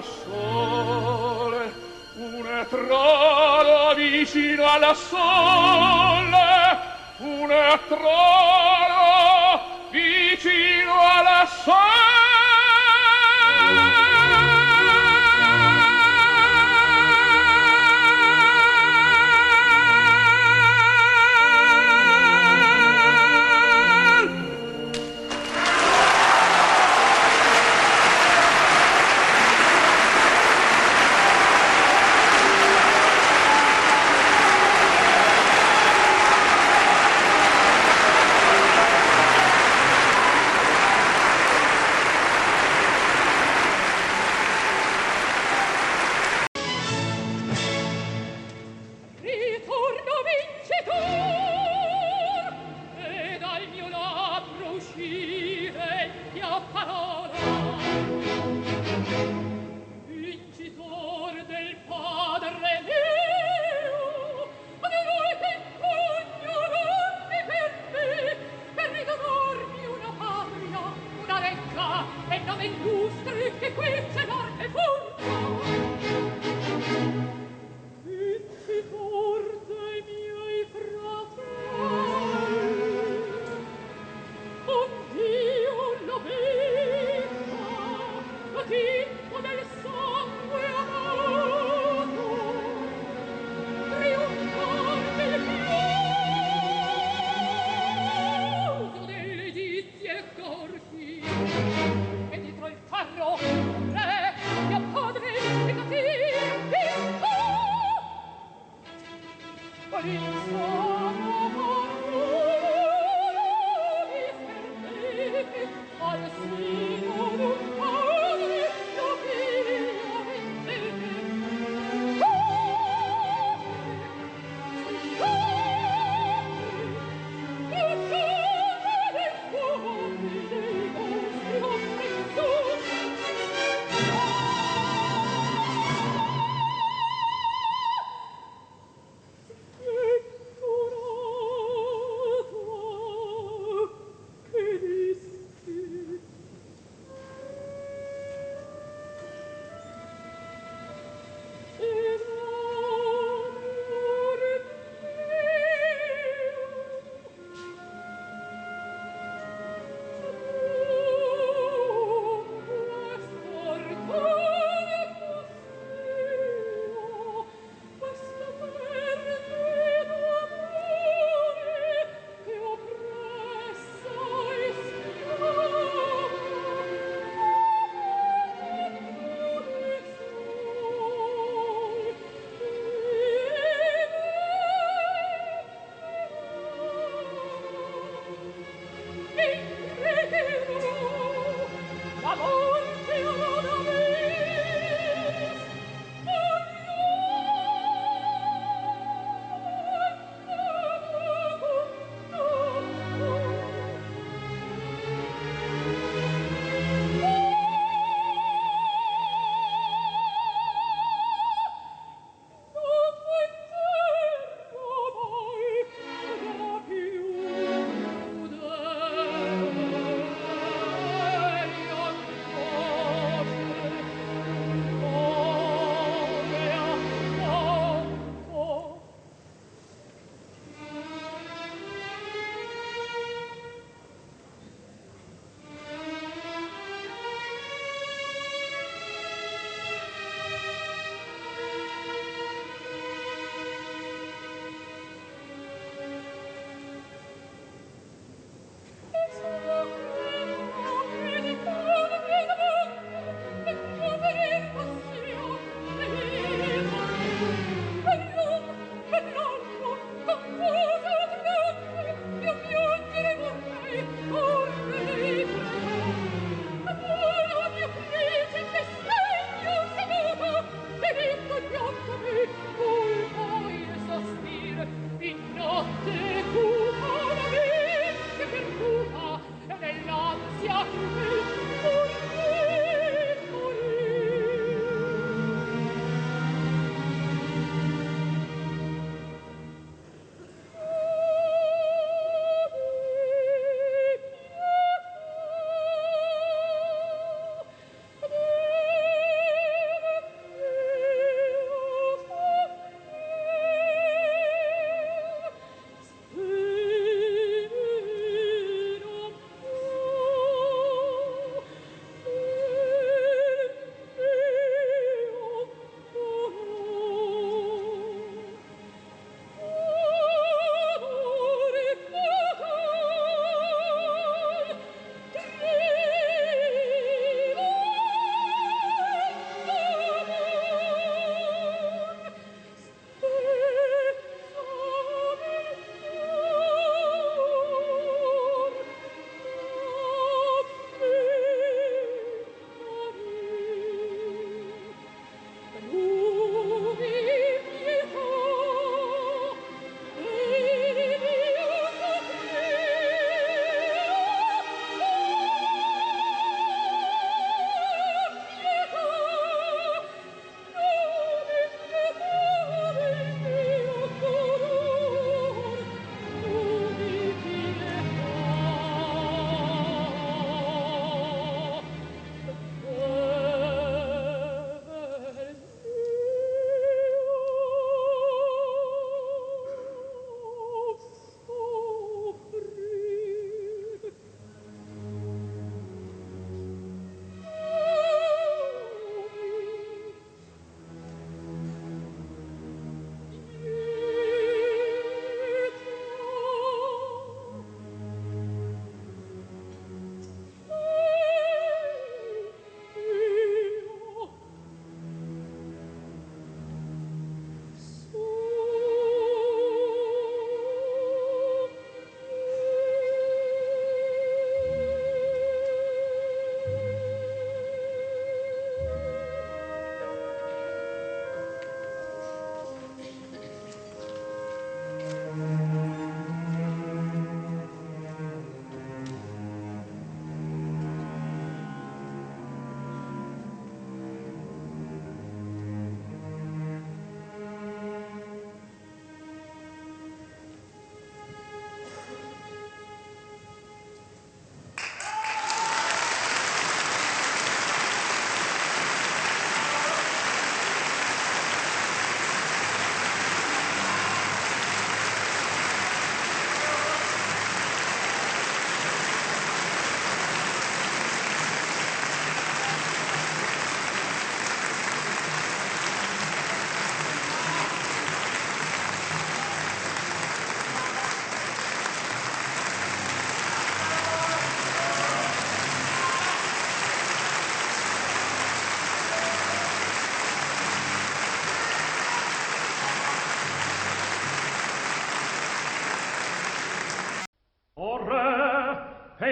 al sole un etrolo vicino alla sole un etrolo vicino alla sole.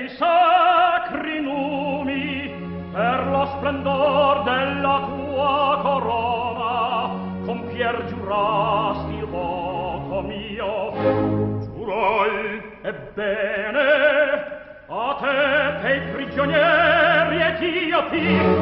dei sacri numi per lo splendor della tua corona compier giurasti il voto mio. Giurai ebbene a te pei prigionieri etioti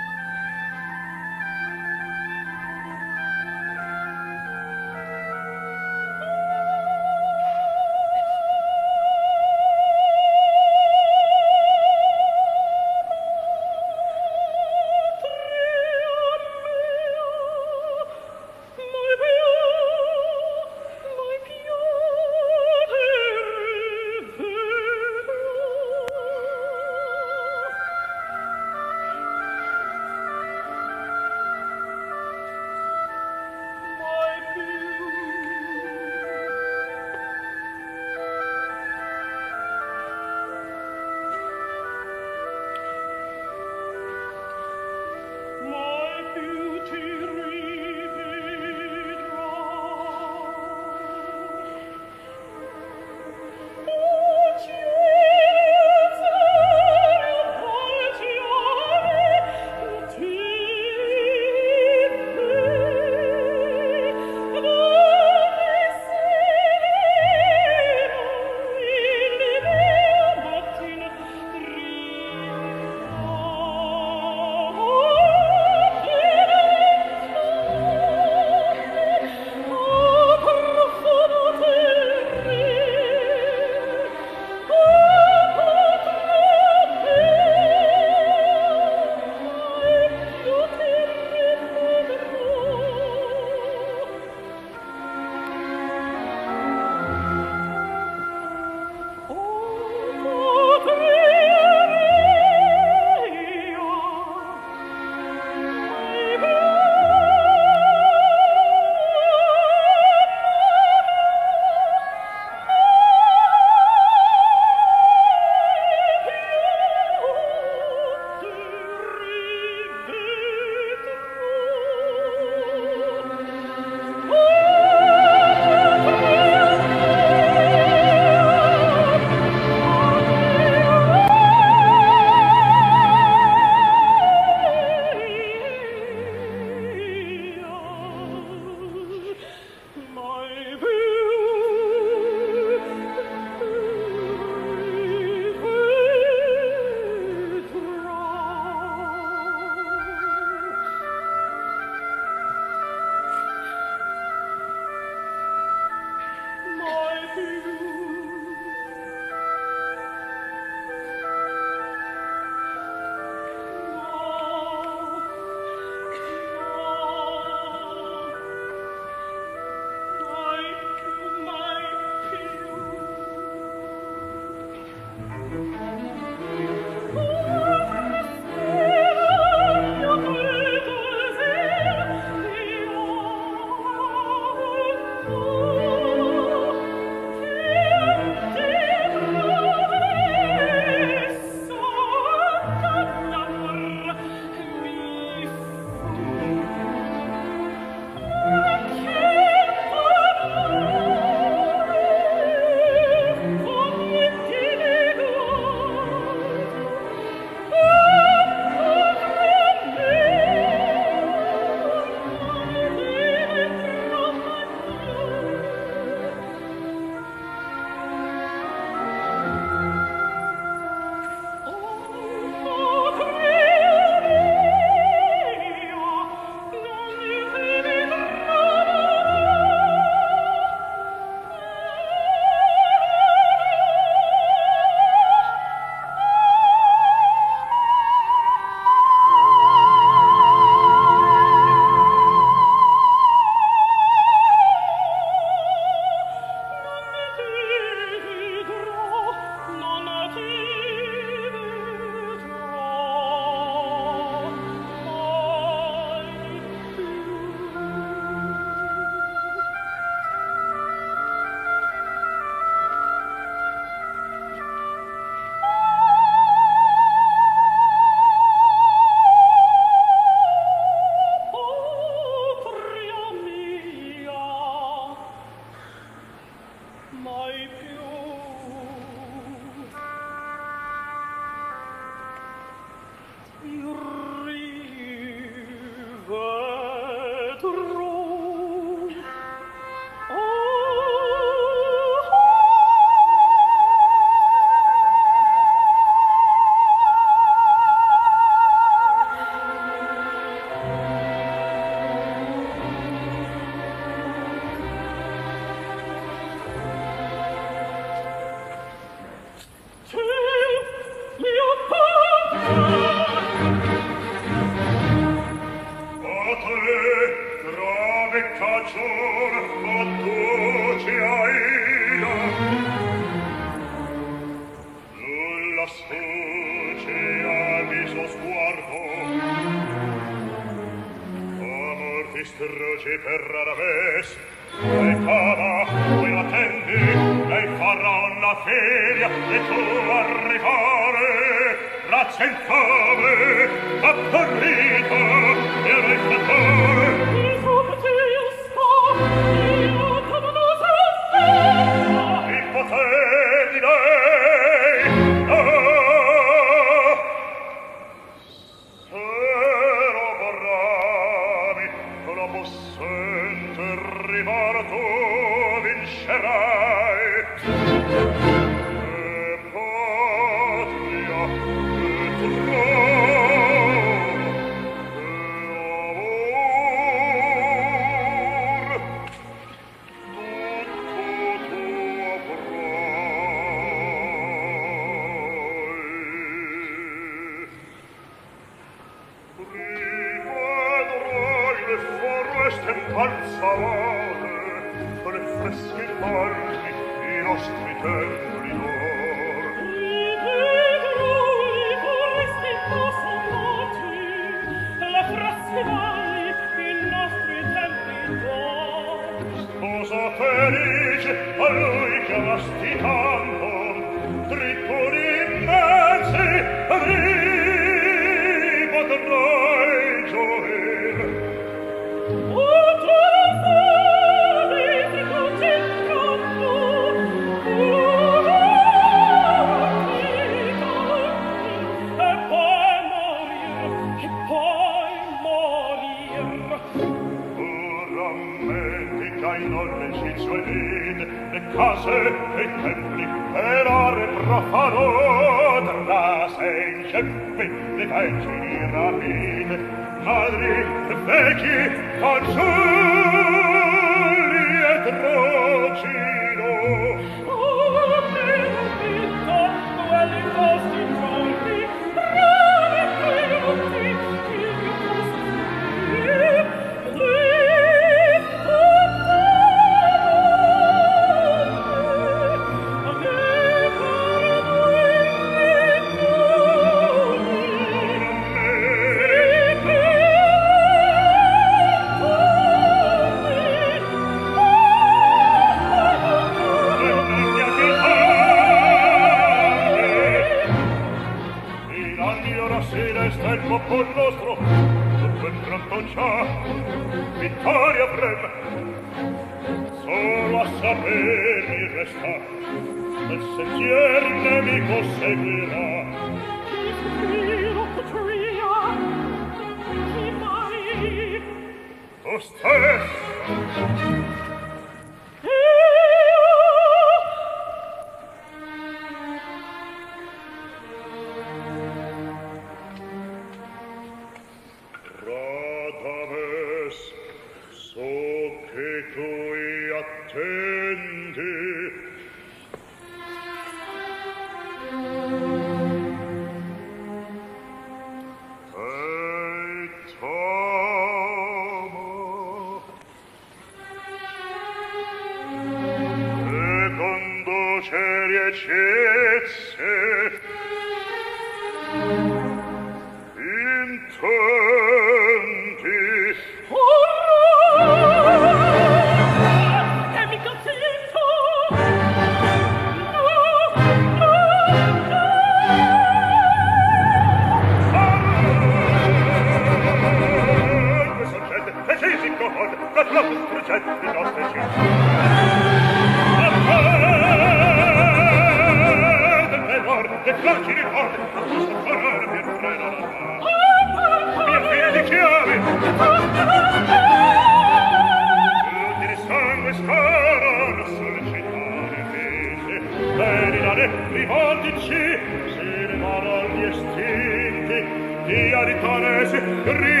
rivolgici, se ne vanno gli estinti, di aritanesi.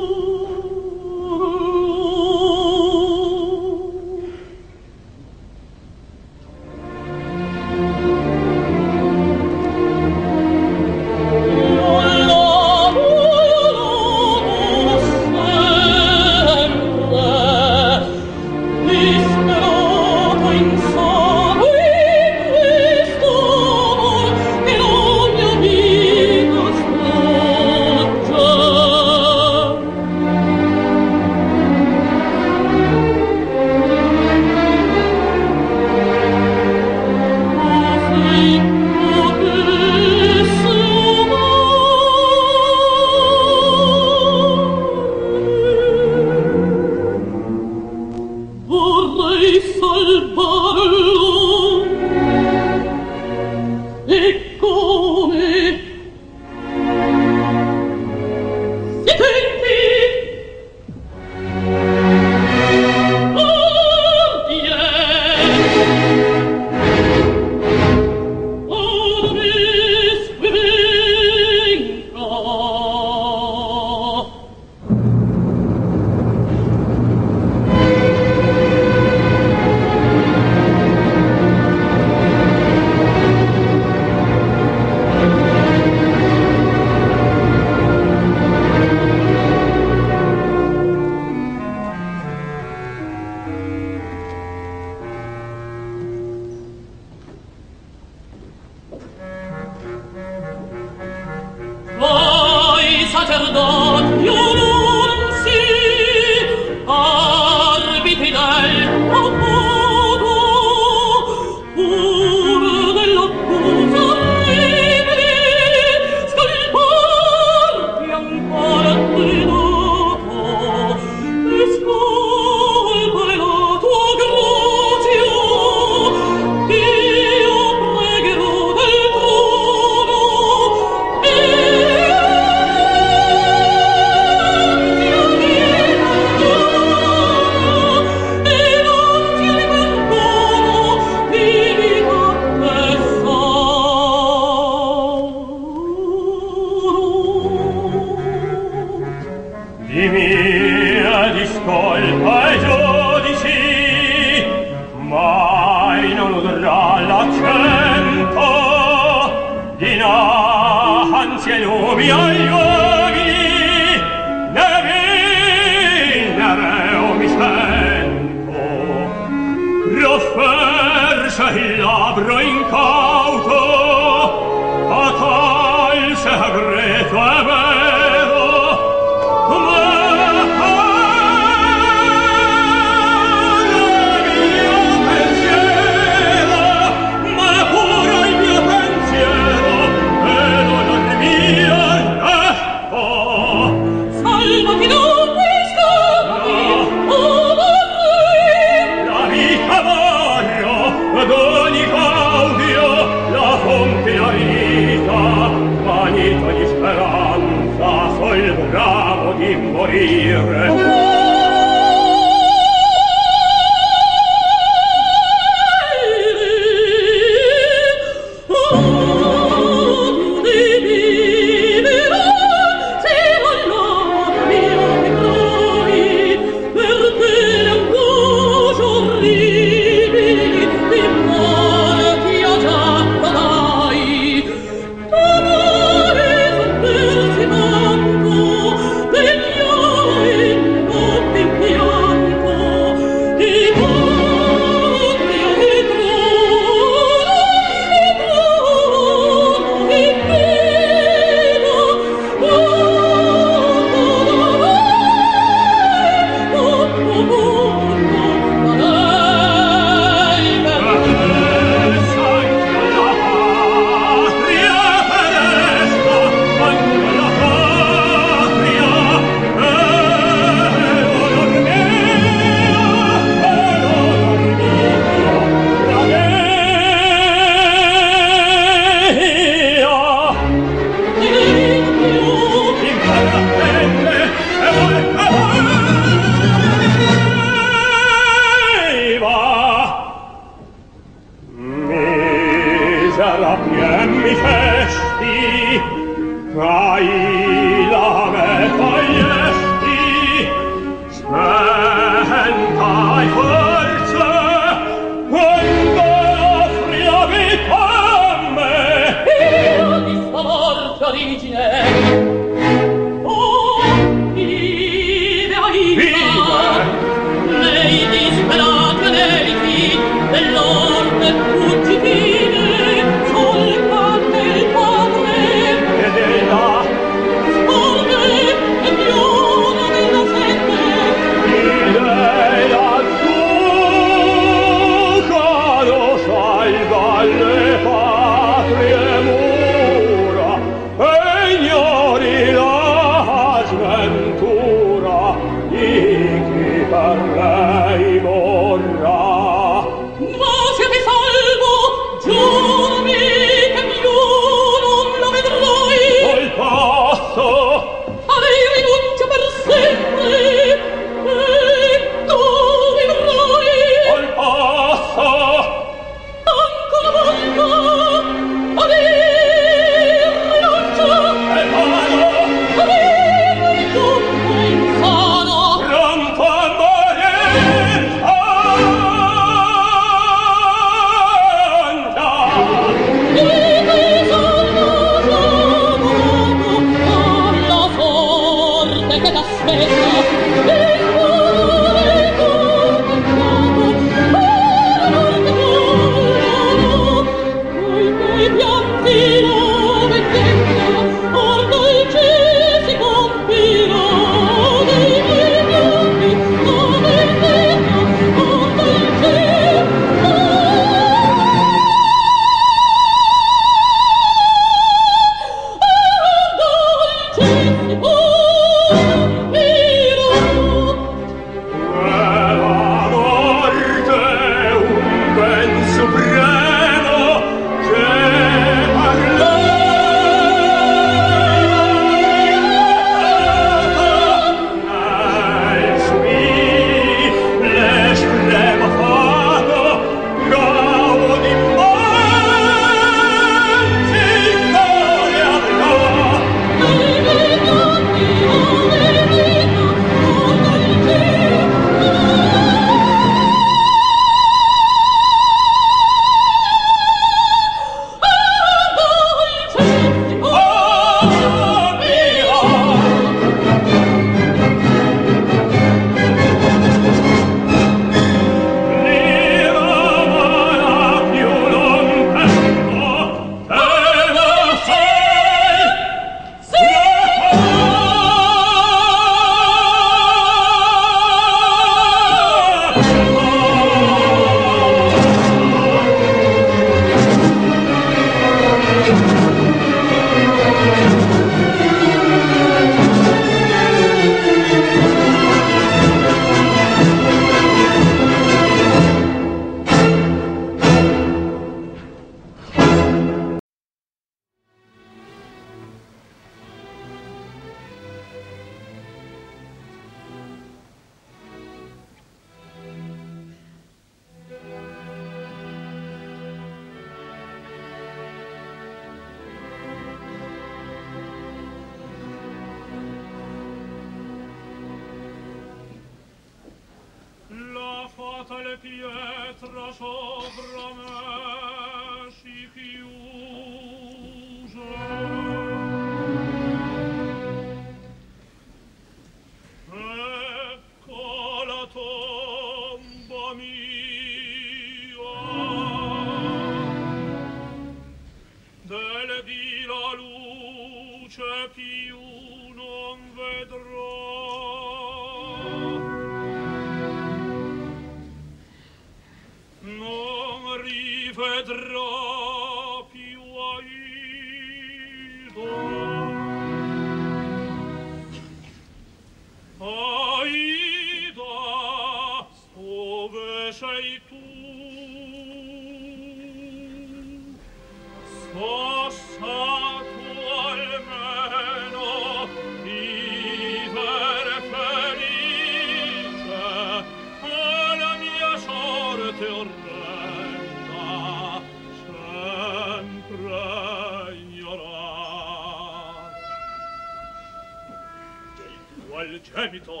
janitor.